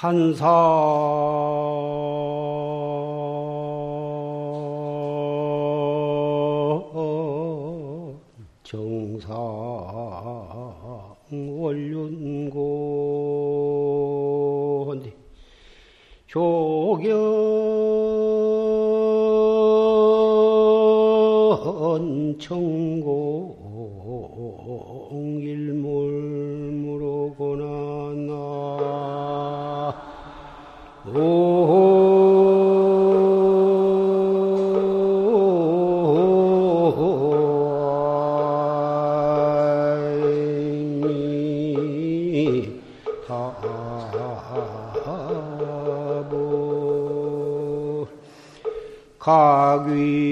한사. 정상 원륜고. 조견 청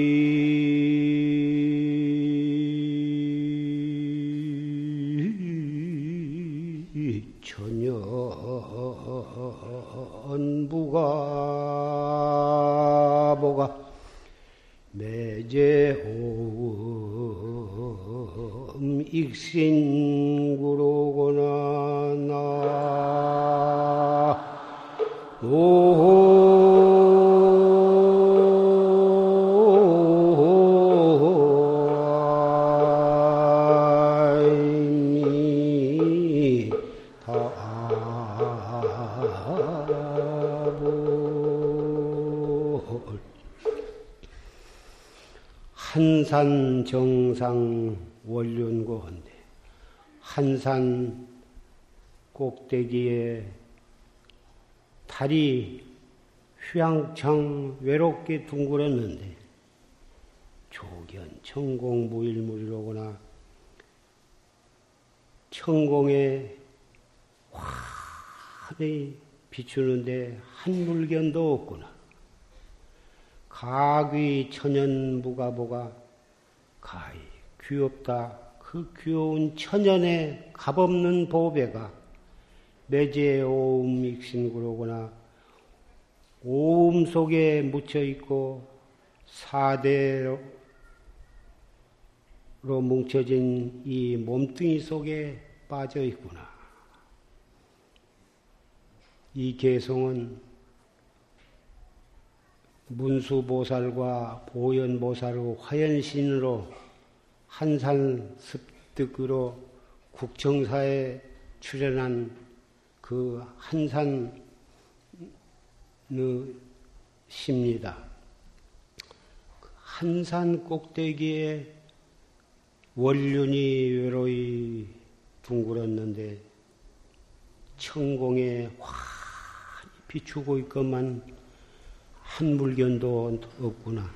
고 한산 정상 원륜고인데 한산 꼭대기에 달이 휘황창 외롭게 둥글었는데 조견 천공 무일무리로구나 천공에 환히 비추는데 한 물견도 없구나. 가귀 천연무가보가 가히 귀엽다. 그 귀여운 천연의 값없는 보배가 매제 오음 익신구로구나 오음 속에 묻혀 있고 사대로 뭉쳐진 이 몸뚱이 속에 빠져 있구나. 이 개성은 문수보살과 보현보살의 화연신으로 한산 습득으로 국정사에 출연한 그 한산의 시입니다. 그 한산 꼭대기에 원륜이 외로이 둥글었는데 천공에 환히 비추고 있건만 한 물견도 없구나.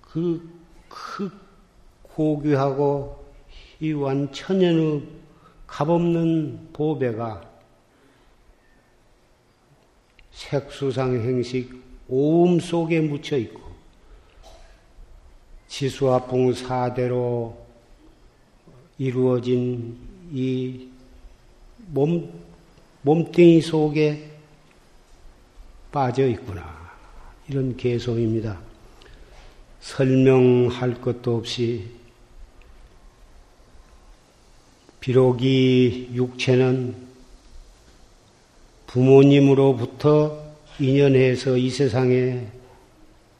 그, 그 고귀하고 희완 천연의 값없는 보배가 색수상 행식 오음 속에 묻혀 있고 지수화풍 사대로 이루어진 이 몸, 몸뚱이 속에 빠져 있구나. 이런 개성입니다. 설명할 것도 없이 비록 이 육체는 부모님으로부터 인연해서 이 세상에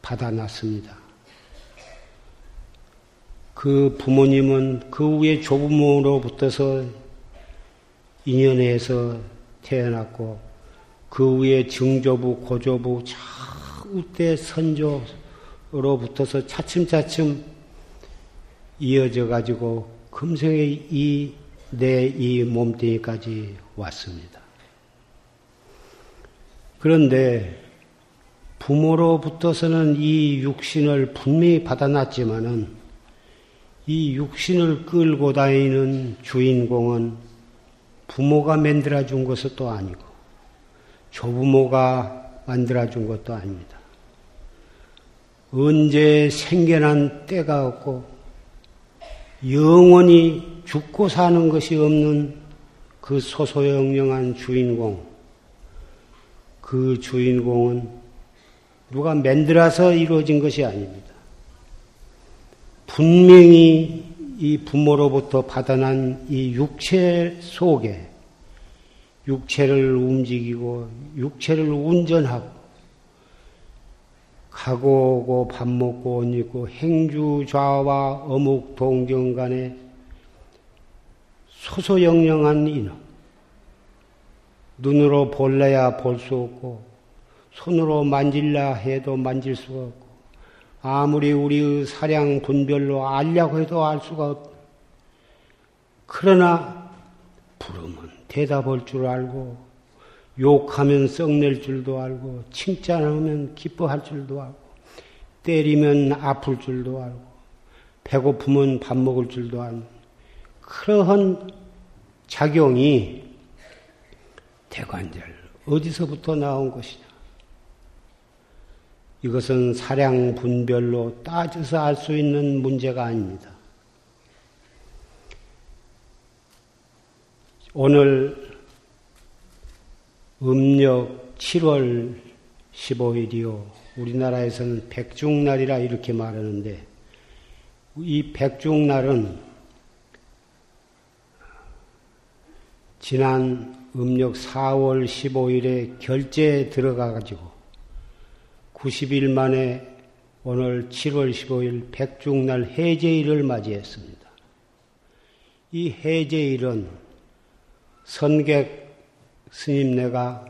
받아놨습니다. 그 부모님은 그 후에 조부모로부터서 인연해서 태어났고 그 위에 증조부, 고조부, 차우때 선조로부터서 차츰차츰 이어져 가지고 금생에 이, 내 이 몸뚱이까지 왔습니다. 그런데 부모로부터서는 이 육신을 분명히 받아놨지만은 이 육신을 끌고 다니는 주인공은 부모가 만들어 준 것은 또 아니고 조부모가 만들어준 것도 아닙니다. 언제 생겨난 때가 없고 영원히 죽고 사는 것이 없는 그 소소영영한 주인공, 그 주인공은 누가 만들어서 이루어진 것이 아닙니다. 분명히 이 부모로부터 받아난 이 육체 속에 육체를 움직이고 육체를 운전하고 가고 오고 밥 먹고 옷 입고 행주 좌와 어묵 동정 간에 소소영영한 인원 눈으로 볼래야 볼 수 없고 손으로 만질라 해도 만질 수가 없고 아무리 우리의 사량 분별로 알려고 해도 알 수가 없. 그러나 부르면 대답할 줄 알고 욕하면 썩낼 줄도 알고 칭찬하면 기뻐할 줄도 알고 때리면 아플 줄도 알고 배고프면 밥 먹을 줄도 알고 그러한 작용이 대관절 어디서부터 나온 것이냐? 이것은 사량 분별로 따져서 알 수 있는 문제가 아닙니다. 오늘 음력 7월 15일이요. 우리나라에서는 백중날이라 이렇게 말하는데 이 백중날은 지난 음력 4월 15일에 결제에 들어가 가지고 90일 만에 오늘 7월 15일 백중날 해제일을 맞이했습니다. 이 해제일은 선객 스님네가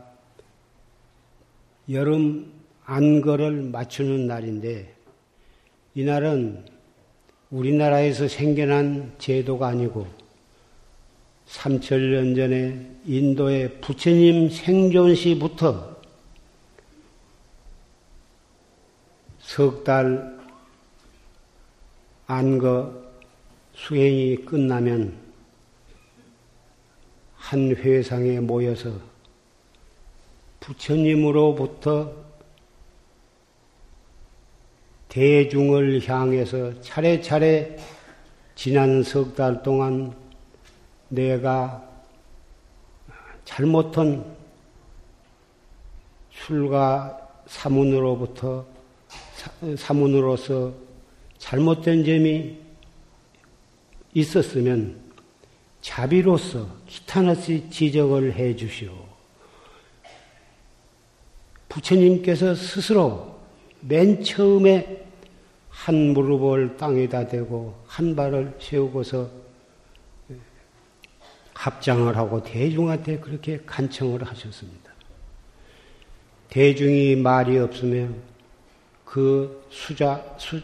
여름 안거를 맞추는 날인데 이날은 우리나라에서 생겨난 제도가 아니고 3천년 전에 인도의 부처님 생존 시부터 석 달 안거 수행이 끝나면 한 회상에 모여서 부처님으로부터 대중을 향해서 차례차례 지난 석 달 동안 내가 잘못한 술과 사문으로부터 사문으로서 잘못된 점이 있었으면 자비로서 기탄없이 지적을 해 주시오. 부처님께서 스스로 맨 처음에 한 무릎을 땅에다 대고 한 발을 세우고서 합장을 하고 대중한테 그렇게 간청을 하셨습니다. 대중이 말이 없으면 그 수자, 수,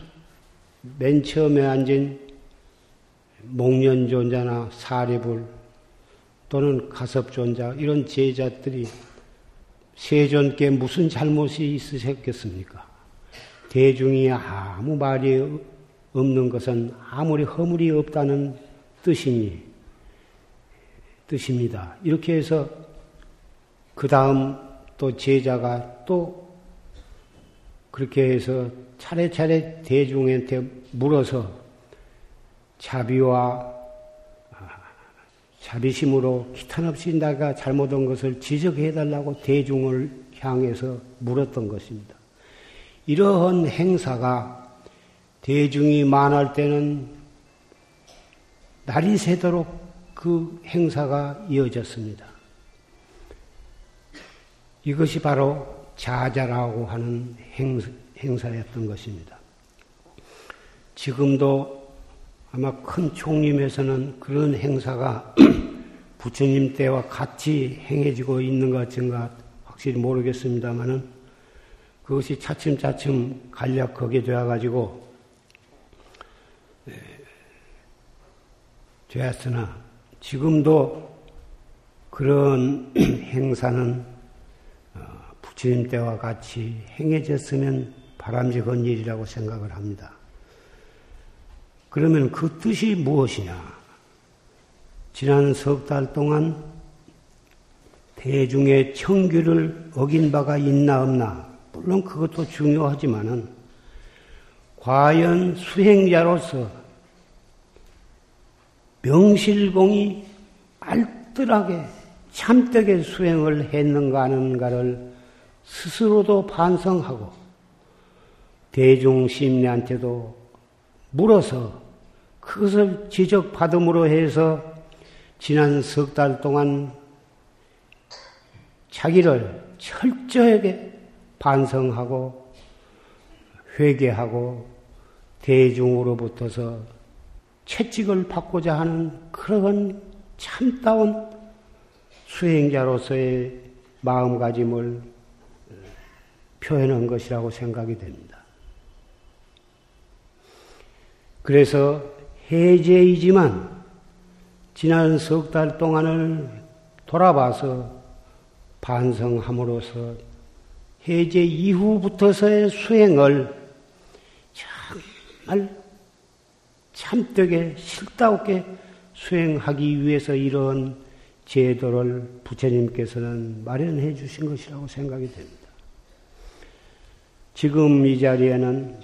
맨 처음에 앉은 목련존자나 사리불 또는 가섭존자 이런 제자들이 세존께 무슨 잘못이 있으셨겠습니까? 대중이 아무 말이 없는 것은 아무리 허물이 없다는 뜻이니 뜻입니다. 이렇게 해서 그 다음 또 제자가 또 그렇게 해서 차례차례 대중한테 물어서 자비와 아, 자비심으로 기탄없이 내가 잘못한 것을 지적해달라고 대중을 향해서 물었던 것입니다. 이러한 행사가 대중이 많을 때는 날이 새도록 그 행사가 이어졌습니다. 이것이 바로 자자라고 하는 행사였던 것입니다. 지금도 아마 큰 총림에서는 그런 행사가 부처님 때와 같이 행해지고 있는 것 같은가 확실히 모르겠습니다만은 그것이 차츰차츰 간략하게 되어가지고 되었으나 지금도 그런 행사는 어, 부처님 때와 같이 행해졌으면 바람직한 일이라고 생각을 합니다. 그러면 그 뜻이 무엇이냐? 지난 석 달 동안 대중의 청규를 어긴 바가 있나 없나, 물론 그것도 중요하지만은, 과연 수행자로서 명실공히 알뜰하게 참되게 수행을 했는가 하는가를 스스로도 반성하고 대중 심리한테도 물어서 그것을 지적받음으로 해서 지난 석 달 동안 자기를 철저하게 반성하고 회개하고 대중으로부터서 채찍을 받고자 하는 그런 참다운 수행자로서의 마음가짐을 표현한 것이라고 생각이 됩니다. 그래서 해제이지만 지난 석 달 동안을 돌아봐서 반성함으로써 해제 이후부터서의 수행을 정말 참되게 실다없게 수행하기 위해서 이런 제도를 부처님께서는 마련해 주신 것이라고 생각이 됩니다. 지금 이 자리에는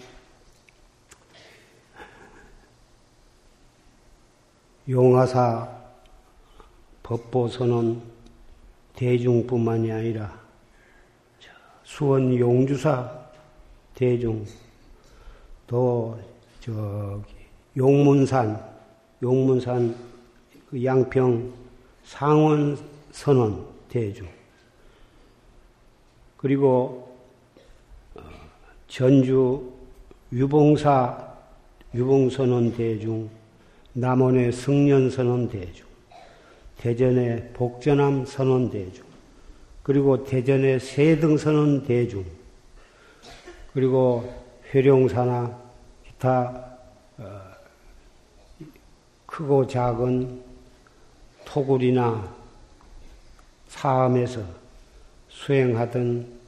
용화사 법보선언 대중뿐만이 아니라 수원 용주사 대중 또 저기 용문산 용문산 그 양평 상원 선원 대중. 그리고 어, 전주 유봉사 유봉선원 대중 남원의 승년선원 대중 대전의 복전암 선원 대중 그리고 대전의 세등선원 대중 그리고 회룡사나 기타 어, 크고 작은 토굴이나 사암에서 수행하던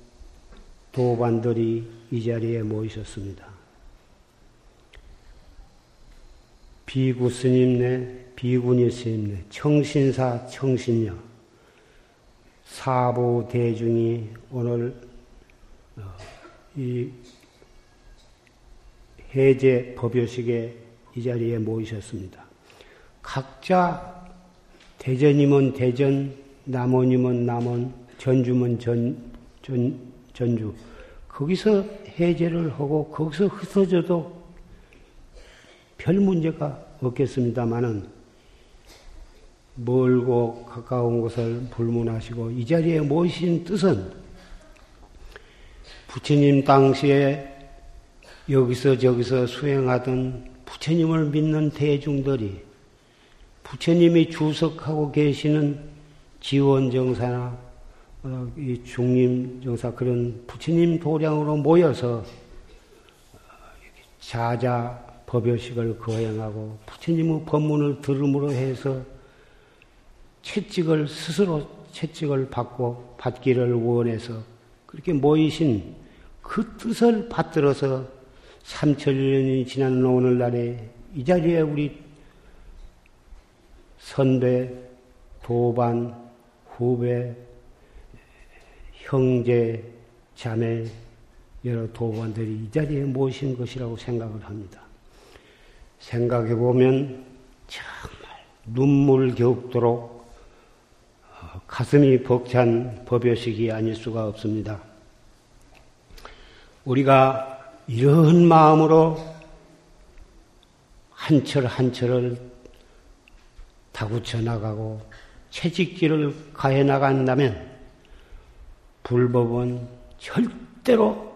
도반들이 이 자리에 모이셨습니다. 비구 스님네, 비구니 스님네, 청신사, 청신녀, 사부 대중이 오늘 어, 이 해제 법요식에 이 자리에 모이셨습니다. 각자 대전이면 대전, 남원이면 남원, 전주면 전, 전, 전주. 거기서 해제를 하고 거기서 흩어져도 별 문제가 없겠습니다만은 멀고 가까운 곳을 불문하시고 이 자리에 모이신 뜻은 부처님 당시에 여기서 저기서 수행하던 부처님을 믿는 대중들이 부처님이 주석하고 계시는 지원정사나 어, 이 중림정사 그런 부처님 도량으로 모여서 자자 법요식을 거행하고 부처님의 법문을 들음으로 해서 채찍을 스스로 채찍을 받고 받기를 원해서 그렇게 모이신 그 뜻을 받들어서 삼천년이 지난 오늘날에 이 자리에 우리 선배, 도반, 후배, 형제, 자매, 여러 도반들이 이 자리에 모신 것이라고 생각을 합니다. 생각해 보면 정말 눈물 겨우도록 어, 가슴이 벅찬 법요식이 아닐 수가 없습니다. 우리가 이런 마음으로 한 철 한 철을 다구쳐 나가고 채찍질을 가해 나간다면 불법은 절대로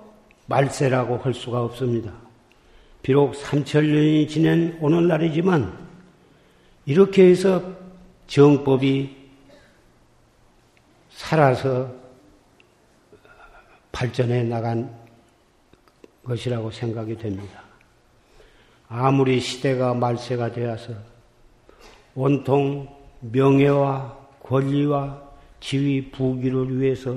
말세라고 할 수가 없습니다. 비록 삼천년이 지낸 오늘날이지만 이렇게 해서 정법이 살아서 발전해 나간 것이라고 생각이 됩니다. 아무리 시대가 말세가 되어서 온통 명예와 권리와 지위 부귀를 위해서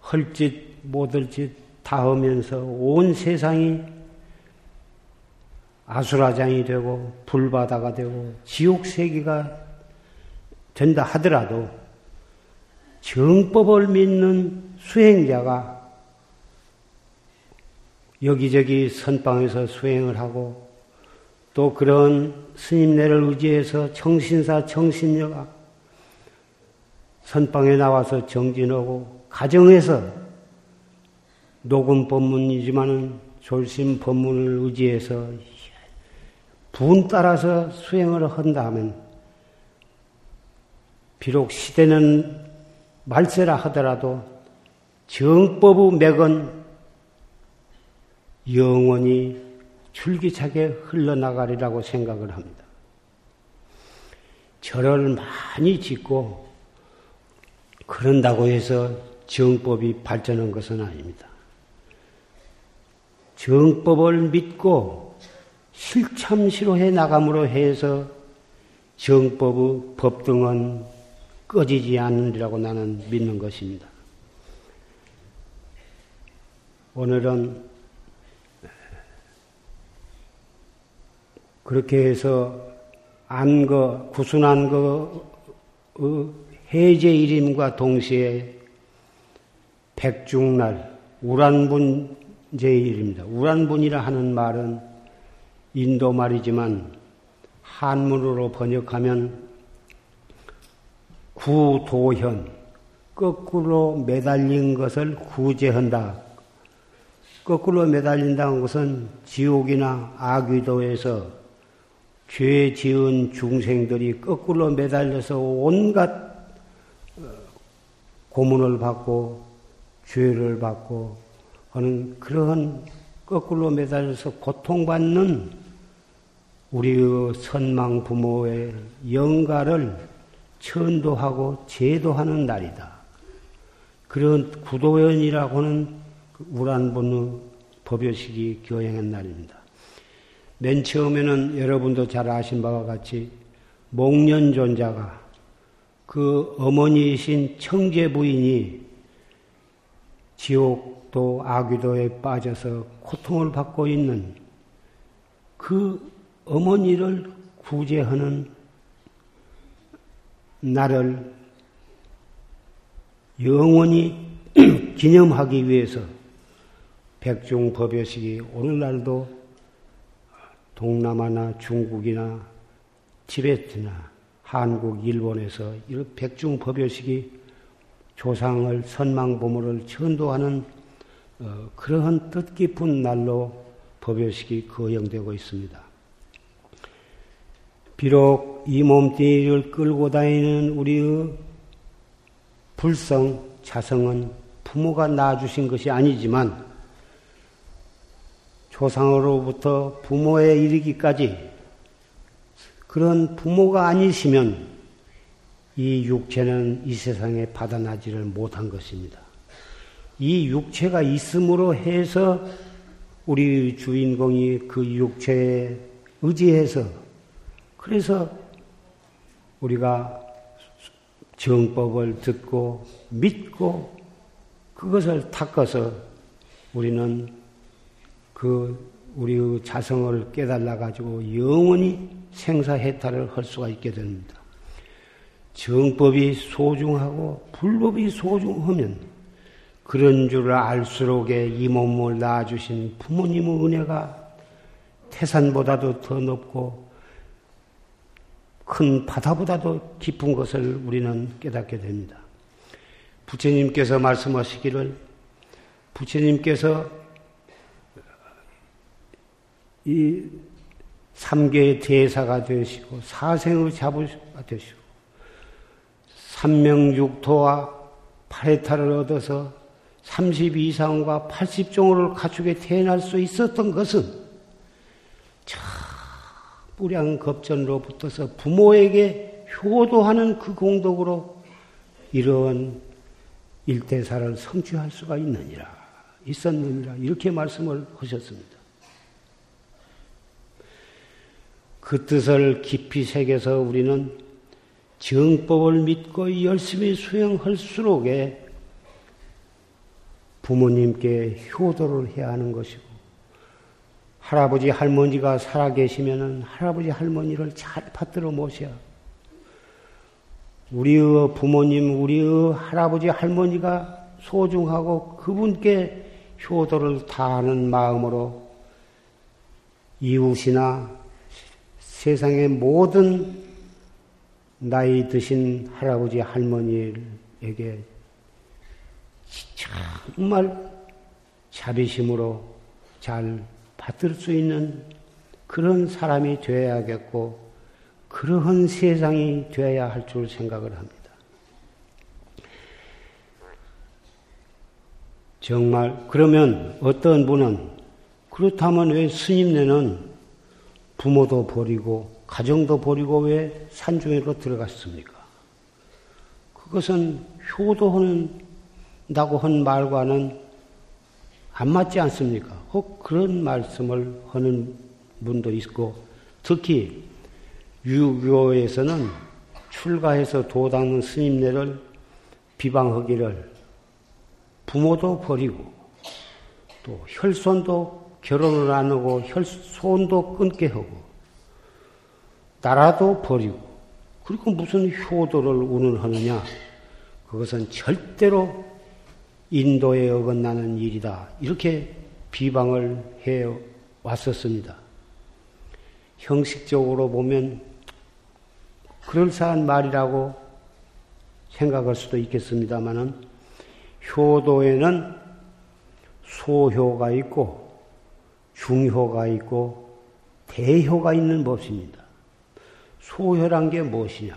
헐짓 못할 짓 다 하면서 온 세상이 아수라장이 되고 불바다가 되고 지옥 세계가 된다 하더라도 정법을 믿는 수행자가 여기저기 선방에서 수행을 하고 또 그런 스님네를 의지해서 청신사 청신녀가 선방에 나와서 정진하고 가정에서 녹음 법문이지만은 졸심 법문을 의지해서 분 따라서 수행을 한다 면 비록 시대는 말세라 하더라도 정법의 맥은 영원히 줄기차게 흘러나가리라고 생각을 합니다. 절을 많이 짓고 그런다고 해서 정법이 발전한 것은 아닙니다. 정법을 믿고 실참시로 해 나감으로 해서 정법의 법등은 꺼지지 않으리라고 나는 믿는 것입니다. 오늘은 그렇게 해서 안거, 구순안거 해제일임과 동시에 백중날, 우란분 제일입니다. 우란분이라 하는 말은 인도 말이지만 한문으로 번역하면 구도현, 거꾸로 매달린 것을 구제한다. 거꾸로 매달린다는 것은 지옥이나 아귀도에서 죄 지은 중생들이 거꾸로 매달려서 온갖 어, 고문을 받고 죄를 받고 하는 그러한 거꾸로 매달려서 고통받는 우리의 선망 부모의 영가를 천도하고 제도하는 날이다. 그런 구도연이라고는 우란분의 법요식이 교행한 날입니다. 맨 처음에는 여러분도 잘 아신 바와 같이 목련존자가 그 어머니이신 청제 부인이 지옥도 아귀도에 빠져서 고통을 받고 있는 그 어머니를 구제하는 나를 영원히 기념하기 위해서 백중법요식이 오늘날도 동남아나 중국이나 티베트나 한국, 일본에서 이런 백중 법요식이 조상을 선망 보물을 천도하는 어, 그러한 뜻깊은 날로 법요식이 거행되고 있습니다. 비록 이 몸뚱이를 끌고 다니는 우리의 불성, 자성은 부모가 낳아주신 것이 아니지만 조상으로부터 부모에 이르기까지 그런 부모가 아니시면 이 육체는 이 세상에 받아나지를 못한 것입니다. 이 육체가 있음으로 해서 우리 주인공이 그 육체에 의지해서 그래서 우리가 정법을 듣고 믿고 그것을 닦아서 우리는 그 우리의 자성을 깨달아 가지고 영원히 생사해탈을 할 수가 있게 됩니다. 정법이 소중하고 불법이 소중하면 그런 줄 알수록에 이 몸을 낳아주신 부모님의 은혜가 태산보다도 더 높고 큰 바다보다도 깊은 것을 우리는 깨닫게 됩니다. 부처님께서 말씀하시기를 부처님께서 이 삼계의 대사가 되시고 사생의 자부가 되시고 삼명육토와 파레타를 얻어서 32상과 80종을 가축에 태어날 수 있었던 것은 참 뿌량 겁전으로 붙어서 부모에게 효도하는 그 공덕으로 이런 일대사를 성취할 수가 있느니라 있었느니라 이렇게 말씀을 하셨습니다. 그 뜻을 깊이 새겨서 우리는 정법을 믿고 열심히 수행할수록에 부모님께 효도를 해야 하는 것이고 할아버지 할머니가 살아계시면 할아버지 할머니를 잘 받들어 모셔야 우리의 부모님, 우리의 할아버지 할머니가 소중하고 그분께 효도를 다하는 마음으로 이웃이나 세상의 모든 나이 드신 할아버지 할머니에게 정말 자비심으로 잘 받을 수 있는 그런 사람이 되어야겠고 그러한 세상이 되어야 할 줄 생각을 합니다. 정말 그러면 어떤 분은 그렇다면 왜 스님네는 부모도 버리고 가정도 버리고 왜 산중으로 들어갔습니까? 그것은 효도한다고 한 말과는 안 맞지 않습니까? 혹 그런 말씀을 하는 분도 있고 특히 유교에서는 출가해서 도닦는 스님네를 비방하기를 부모도 버리고 또 혈손도 결혼을 안 하고 혈손도 끊게 하고 나라도 버리고 그리고 무슨 효도를 운운하느냐 그것은 절대로 인도에 어긋나는 일이다 이렇게 비방을 해 왔었습니다. 형식적으로 보면 그럴싸한 말이라고 생각할 수도 있겠습니다만은 효도에는 소효가 있고 중효가 있고 대효가 있는 법입니다. 소효란 게 무엇이냐?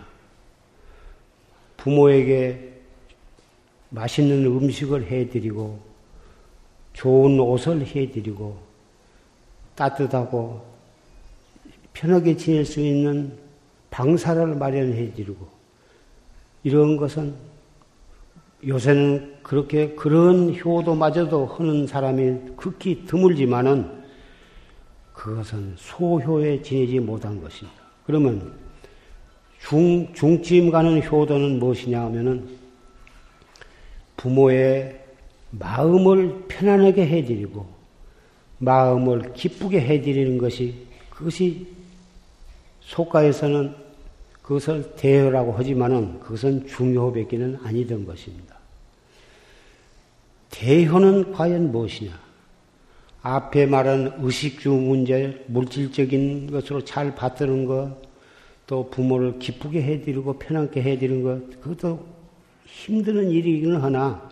부모에게 맛있는 음식을 해드리고 좋은 옷을 해드리고 따뜻하고 편하게 지낼 수 있는 방사를 마련해드리고 이런 것은 요새는 그렇게 그런 효도마저도 하는 사람이 극히 드물지만은 그것은 소효에 지내지 못한 것입니다. 그러면 중, 중찜 가는 효도는 무엇이냐 하면은 부모의 마음을 편안하게 해드리고 마음을 기쁘게 해드리는 것이 그것이 속가에서는 그것을 대여라고 하지만은 그것은 중요하기는 아니던 것입니다. 대효는 과연 무엇이냐? 앞에 말한 의식주 문제, 물질적인 것으로 잘 받드는 것, 또 부모를 기쁘게 해드리고 편하게 해드리는 것, 그것도 힘드는 일이기는 하나,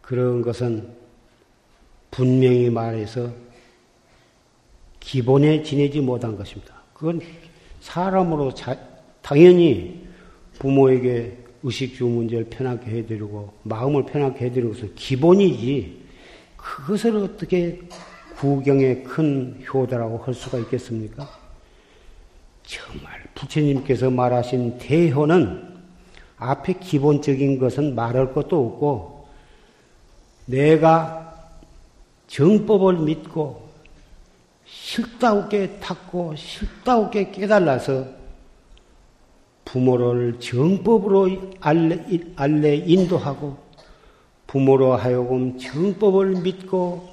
그런 것은 분명히 말해서 기본에 지내지 못한 것입니다. 그건 사람으로 자, 당연히 부모에게 의식주 문제를 편하게 해드리고 마음을 편하게 해드리는 것은 기본이지 그것을 어떻게 구경의 큰 효도라고 할 수가 있겠습니까? 정말 부처님께서 말하신 대효는 앞에 기본적인 것은 말할 것도 없고 내가 정법을 믿고 실다우게 닦고 실다우게 깨달아서 부모를 정법으로 알레, 알레 인도하고 부모로 하여금 정법을 믿고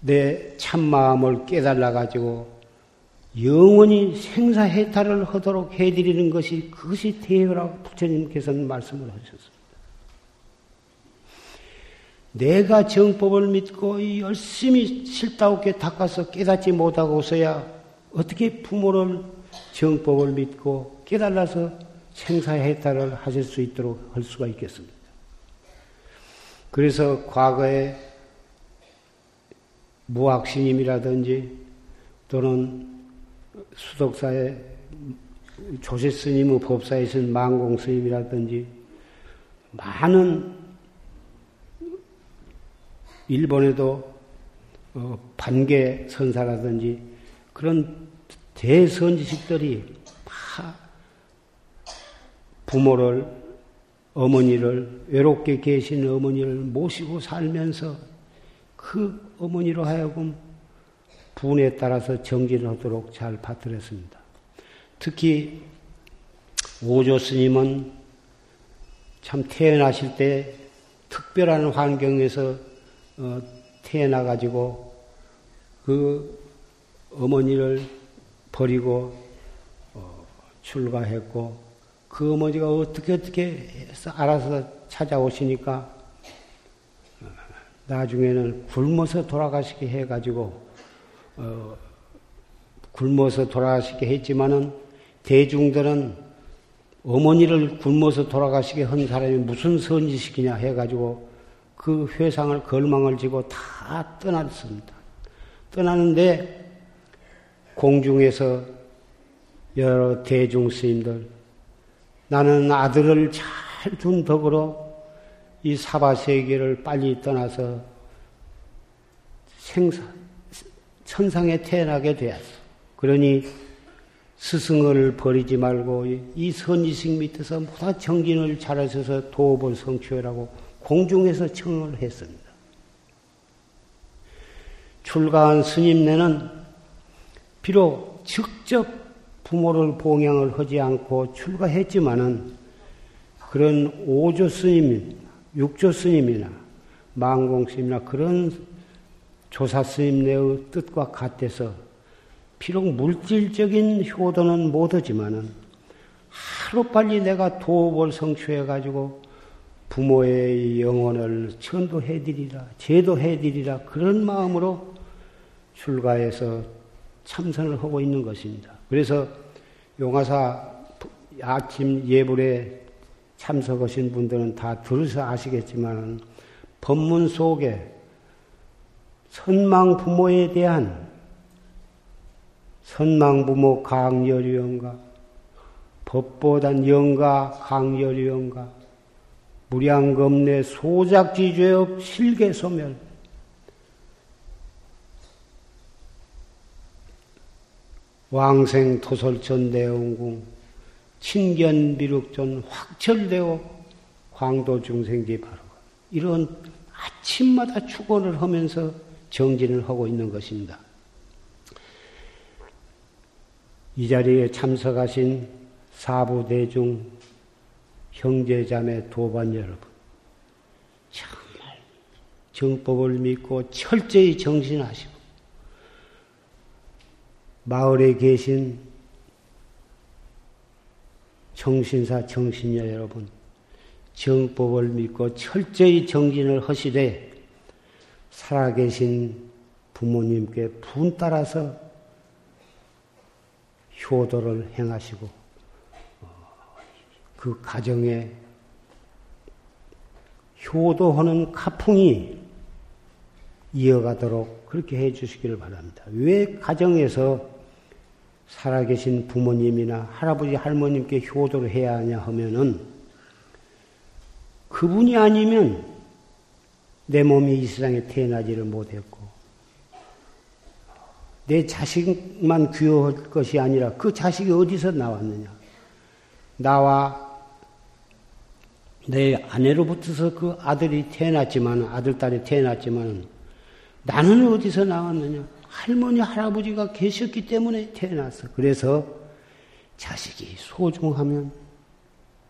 내 참마음을 깨달아 가지고 영원히 생사해탈을 하도록 해드리는 것이 그것이 대여라고 부처님께서는 말씀을 하셨습니다. 내가 정법을 믿고 열심히 실다우게 닦아서 깨닫지 못하고서야 어떻게 부모를 정법을 믿고 깨달아서 생사해탈을 하실 수 있도록 할 수가 있겠습니다. 그래서 과거에 무학스님이라든지 또는 수덕사의 조세스님의 법사에 있은 망공 스님이라든지 많은 일본에도 어, 반계 선사라든지 그런 대선지식들이 다 부모를 어머니를 외롭게 계신 어머니를 모시고 살면서 그 어머니로 하여금 분에 따라서 정진하도록 잘 받들었습니다. 특히 오조 스님은 참 태어나실 때 특별한 환경에서 어, 태어나 가지고 그 어머니를 버리고 어, 출가했고 그 어머니가 어떻게 어떻게 알아서 찾아오시니까 어, 나중에는 굶어서 돌아가시게 해가지고 어, 굶어서 돌아가시게 했지만은 대중들은 어머니를 굶어서 돌아가시게 한 사람이 무슨 선지식이냐 해가지고 그 회상을 걸망을 지고 다 떠났습니다. 떠나는데 공중에서 여러 대중 스님들 나는 아들을 잘 둔 덕으로 이 사바 세계를 빨리 떠나서 생사, 천상에 태어나게 되었어. 그러니 스승을 버리지 말고 이 선지식 밑에서 모두 정진을 잘하셔서 도업을 성취하라고 공중에서 청을 했습니다. 출가한 스님네는 비록 직접 부모를 봉양을 하지 않고 출가했지만은 그런 오조 스님, 육조 스님이나 망공 스님이나 그런 조사 스님네의 뜻과 같아서 비록 물질적인 효도는 못하지만은 하루빨리 내가 도업을 성취해가지고 부모의 영혼을 천도해드리라, 제도해드리라, 그런 마음으로 출가해서 참선을 하고 있는 것입니다. 그래서 용화사 아침 예불에 참석하신 분들은 다 들으서 아시겠지만 법문 속에 선망 부모에 대한 선망 부모 강열이언가 법보단 영가 강열이언가 무량겁내 소작지죄업 실계소멸. 왕생 토설천 대원궁 친견비룩전 확철되어 광도 중생지 바로 이런 아침마다 축원을 하면서 정진을 하고 있는 것입니다. 이 자리에 참석하신 사부대중 형제자매 도반 여러분, 정말 정법을 믿고 철저히 정신하시고, 마을에 계신 정신사 정신녀 여러분, 정법을 믿고 철저히 정진을 하시되, 살아계신 부모님께 분 따라서 효도를 행하시고 어, 그 가정에 효도하는 가풍이 이어가도록 그렇게 해 주시기를 바랍니다. 왜 가정에서 살아계신 부모님이나 할아버지, 할머님께 효도를 해야 하냐 하면은 그분이 아니면 내 몸이 이 세상에 태어나지를 못했고 내 자식만 귀여울 것이 아니라 그 자식이 어디서 나왔느냐. 나와 내 아내로부터서 그 아들이 태어났지만, 아들, 딸이 태어났지만, 나는 어디서 나왔느냐? 할머니, 할아버지가 계셨기 때문에 태어났어. 그래서 자식이 소중하면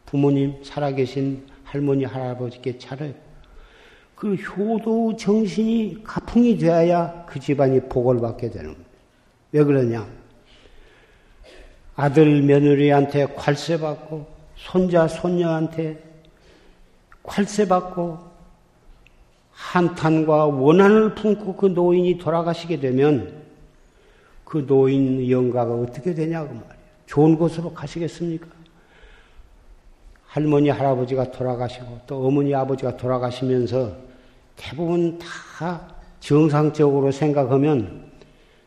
부모님, 살아계신 할머니, 할아버지께 차려요. 그 효도 정신이 가풍이 되어야 그 집안이 복을 받게 되는 겁니다. 왜 그러냐? 아들 며느리한테 괄세 받고 손자 손녀한테 괄세 받고 한탄과 원한을 품고 그 노인이 돌아가시게 되면 그 노인 영가가 어떻게 되냐고 말이에요. 좋은 곳으로 가시겠습니까? 할머니 할아버지가 돌아가시고 또 어머니 아버지가 돌아가시면서 대부분 다 정상적으로 생각하면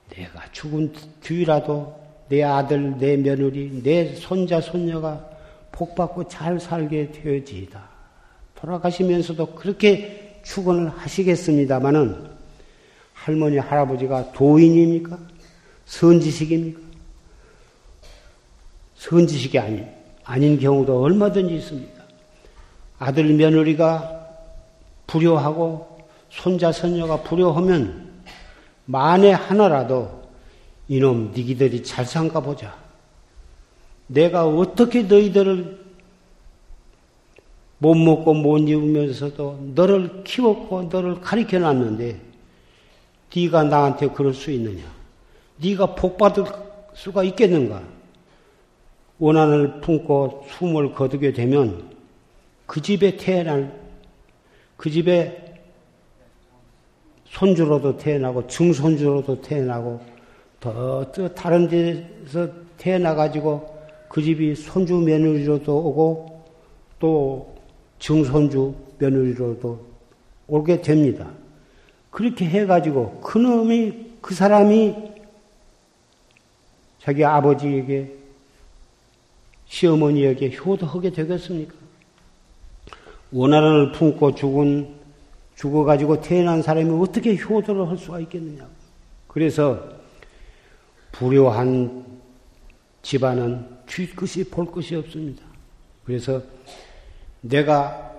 내가 죽은 뒤라도 내 아들, 내 며느리, 내 손자, 손녀가 복받고 잘 살게 되어지이다. 돌아가시면서도 그렇게 축원을 하시겠습니다마는 할머니, 할아버지가 도인입니까? 선지식입니까? 선지식이 아닌, 아닌 경우도 얼마든지 있습니다. 아들, 며느리가 불효하고 손자, 손녀가 불효하면 만에 하나라도 이놈 니기들이 잘 산가 보자. 내가 어떻게 너희들을 못 먹고 못 입으면서도 너를 키웠고 너를 가르쳐 놨는데 네가 나한테 그럴 수 있느냐? 네가 복 받을 수가 있겠는가? 원한을 품고 숨을 거두게 되면 그 집에 태어날 그 집에 손주로도 태어나고 증손주로도 태어나고 더, 다른 데서 태어나가지고 그 집이 손주 며느리로도 오고 또 증손주 며느리로도 오게 됩니다. 그렇게 해가지고 그놈이 그 사람이 자기 아버지에게 시어머니에게 효도하게 되겠습니까? 원한을 품고 죽은 죽어가지고 태어난 사람이 어떻게 효도를 할 수가 있겠느냐. 그래서 불효한 집안은 쥐것이 볼 것이 없습니다. 그래서 내가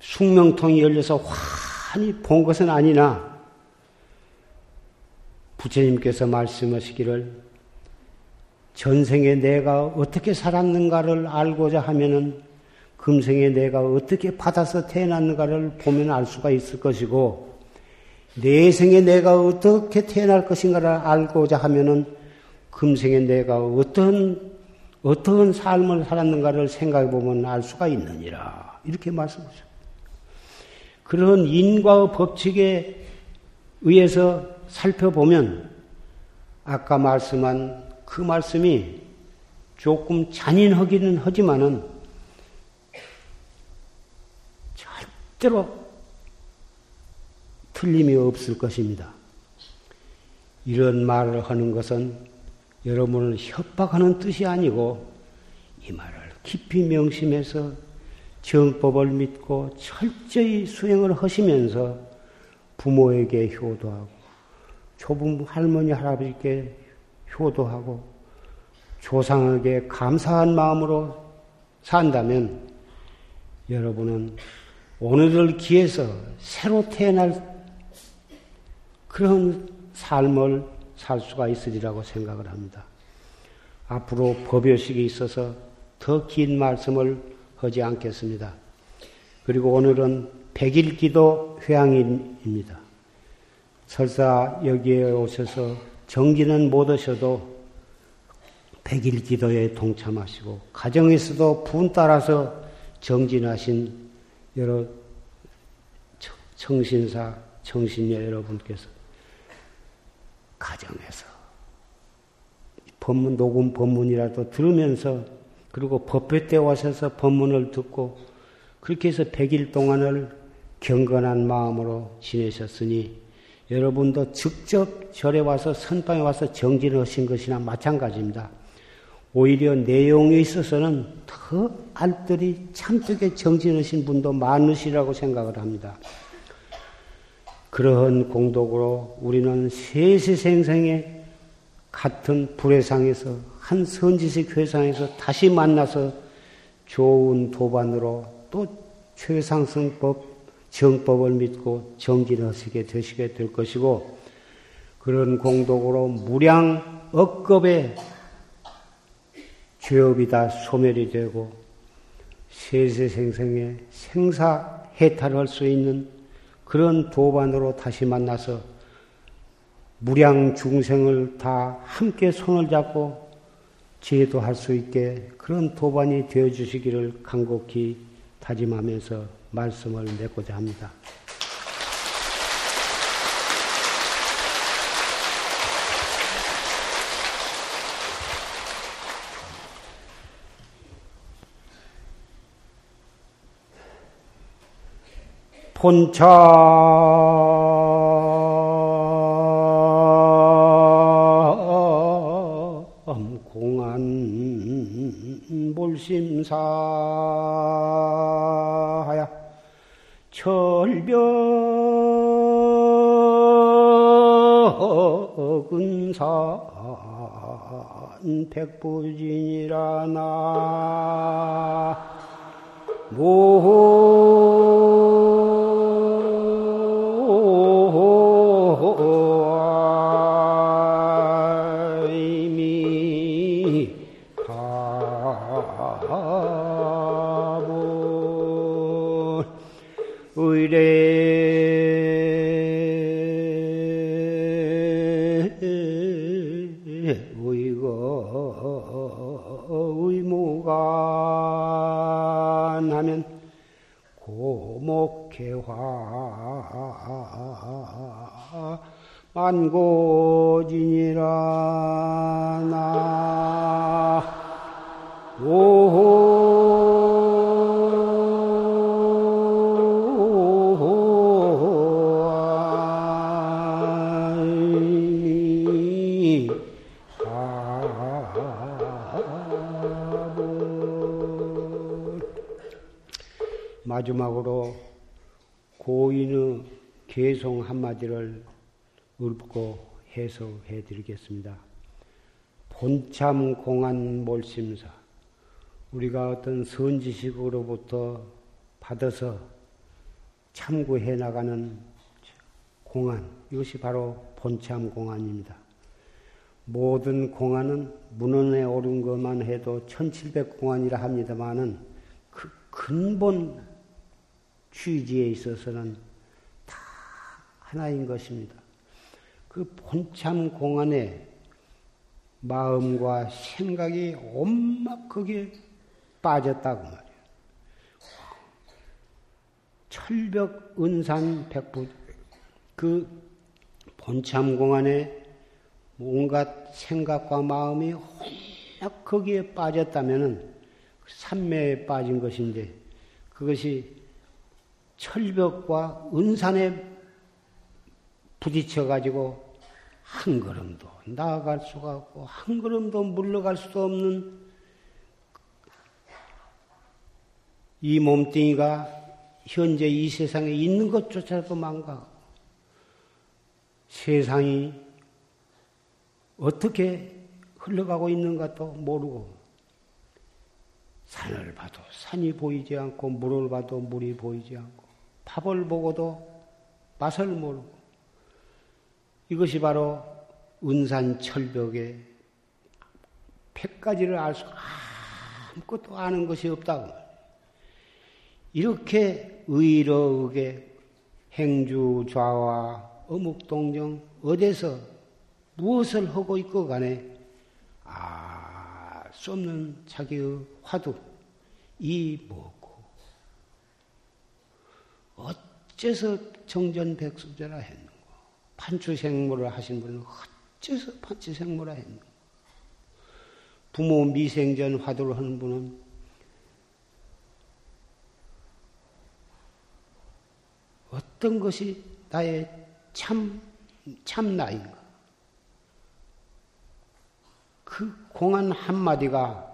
숙명통이 열려서 환히 본 것은 아니나 부처님께서 말씀하시기를 전생에 내가 어떻게 살았는가를 알고자 하면은 금생에 내가 어떻게 받아서 태어났는가를 보면 알 수가 있을 것이고 내생에 내가 어떻게 태어날 것인가를 알고자 하면은 금생에 내가 어떤 어떤 삶을 살았는가를 생각해 보면 알 수가 있느니라 이렇게 말씀하셨습니다. 그런 인과의 법칙에 의해서 살펴보면 아까 말씀한 그 말씀이 조금 잔인하기는 하지만은 절대로 틀림이 없을 것입니다. 이런 말을 하는 것은 여러분을 협박하는 뜻이 아니고 이 말을 깊이 명심해서 정법을 믿고 철저히 수행을 하시면서 부모에게 효도하고 조부 할머니 할아버지께 효도하고 조상에게 감사한 마음으로 산다면 여러분은 오늘을 기해서 새로 태어날 그런 삶을 살 수가 있으리라고 생각을 합니다. 앞으로 법요식이 있어서 더 긴 말씀을 하지 않겠습니다. 그리고 오늘은 백일 기도 회양일입니다. 설사 여기에 오셔서 정기는 못 오셔도 백일 기도에 동참하시고 가정에서도 분 따라서 정진하신 여러 청신사, 청신녀 여러분께서 가정에서 법문 녹음 법문이라도 들으면서 그리고 법회 때 오셔서 법문을 듣고 그렇게 해서 백일 동안을 경건한 마음으로 지내셨으니 여러분도 직접 절에 와서 선방에 와서 정진하신 것이나 마찬가지입니다. 오히려 내용에 있어서는 더 알뜰히 참되게 정진하신 분도 많으시라고 생각을 합니다. 그러한 공덕으로 우리는 세세생생에 같은 불회상에서 한 선지식 회상에서 다시 만나서 좋은 도반으로 또 최상승법 정법을 믿고 정진하시게 되시게 될 것이고 그런 공덕으로 무량 억겁의 죄업이 다 소멸이 되고 세세생생의 생사해탈할 수 있는 그런 도반으로 다시 만나서 무량 중생을 다 함께 손을 잡고 제도할 수 있게 그런 도반이 되어 주시기를 간곡히 다짐하면서 말씀을 맺고자 합니다. 본차. 공안 볼심사하야. 철벽은 산 백부 마지막으로 고인의 개송 한마디를 읊고 해석해 드리겠습니다. 본참 공안 몰심사. 우리가 어떤 선지식으로부터 받아서 참고해 나가는 공안. 이것이 바로 본참 공안입니다. 모든 공안은 문헌에 오른 것만 해도 1700 공안이라 합니다만은 그 근본 취지에 있어서는 다 하나인 것입니다. 그 본참 공안에 마음과 생각이 거기에 빠졌다고 말이에요. 철벽 은산 백부 그 본참 공안에 온갖 생각과 마음이 혼합 거기에 빠졌다면은 산매에 빠진 것인데 그것이 철벽과 은산에 부딪혀 가지고 한 걸음도 나아갈 수가 없고 한 걸음도 물러갈 수도 없는 이 몸뚱이가 현재 이 세상에 있는 것조차도 망가고 세상이 어떻게 흘러가고 있는가도 모르고 산을 봐도 산이 보이지 않고 물을 봐도 물이 보이지 않고 밥을 보고도 맛을 모르고. 이것이 바로 은산 철벽의 백가지를 알 수 아무것도 아는 것이 없다고 이렇게 의로하게 행주 좌와 어묵동정 어디서 무엇을 하고 있고 간에 아수 없는 자기의 화두 이 뭐고 어째서 정전백수제라 했는고 판추생물을 하신 분은 어째서 판추생물을 했는고 부모 미생전 화두를 하는 분은 어떤 것이 나의 참, 참 나인가? 그 공안 한마디가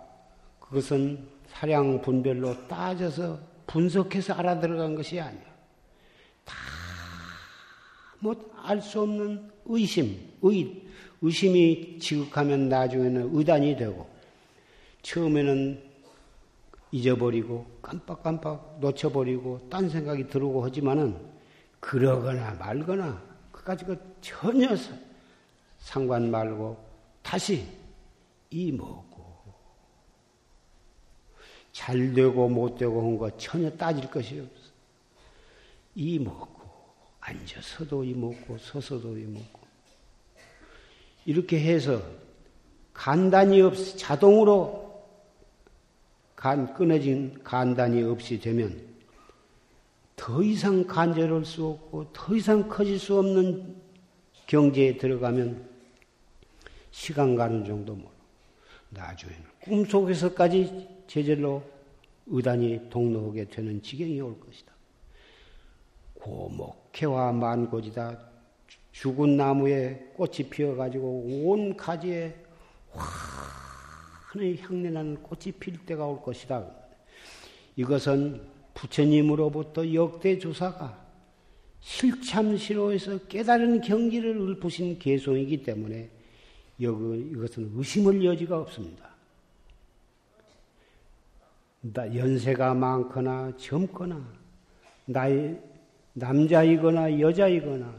그것은 사량 분별로 따져서 분석해서 알아들어간 것이 아니야. 다, 뭐, 알 수 없는 의심, 의, 의심이 지극하면 나중에는 의단이 되고, 처음에는 잊어버리고, 깜빡깜빡 놓쳐버리고, 딴 생각이 들어오고 하지만은, 그러거나 말거나, 그까지 그 전혀 상관 말고, 다시 이 뭐고, 잘 되고 못 되고 한 거 전혀 따질 것이 없어. 이 먹고, 앉아서도 이 먹고, 서서도 이 먹고. 이렇게 해서 간단이 없이 자동으로 간, 끊어진 간단이 없이 되면 더 이상 간절할 수 없고 더 이상 커질 수 없는 경지에 들어가면 시간 가는 정도 모르. 나중에는 꿈속에서까지 제절로 의단이 동로하게 되는 지경이 올 것이다. 고목회와 만고지다. 죽은 나무에 꽃이 피어가지고 온 가지에 환히 향내나는 꽃이 필 때가 올 것이다. 이것은 부처님으로부터 역대 조사가 실참시로에서 깨달은 경기를 읊으신 개송이기 때문에 이것은 의심을 여지가 없습니다. 연세가 많거나 젊거나 나이 남자이거나 여자이거나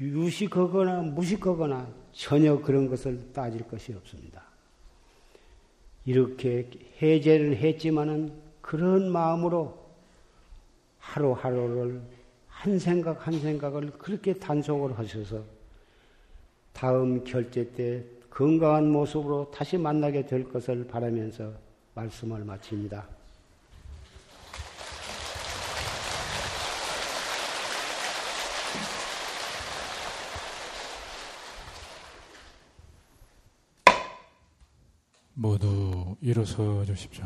유식하거나 무식하거나 전혀 그런 것을 따질 것이 없습니다. 이렇게 해제를 했지만은 그런 마음으로 하루하루를 한 생각 한 생각을 그렇게 단속을 하셔서 다음 결제 때 건강한 모습으로 다시 만나게 될 것을 바라면서 말씀을 마칩니다. 모두 일어서 주십시오.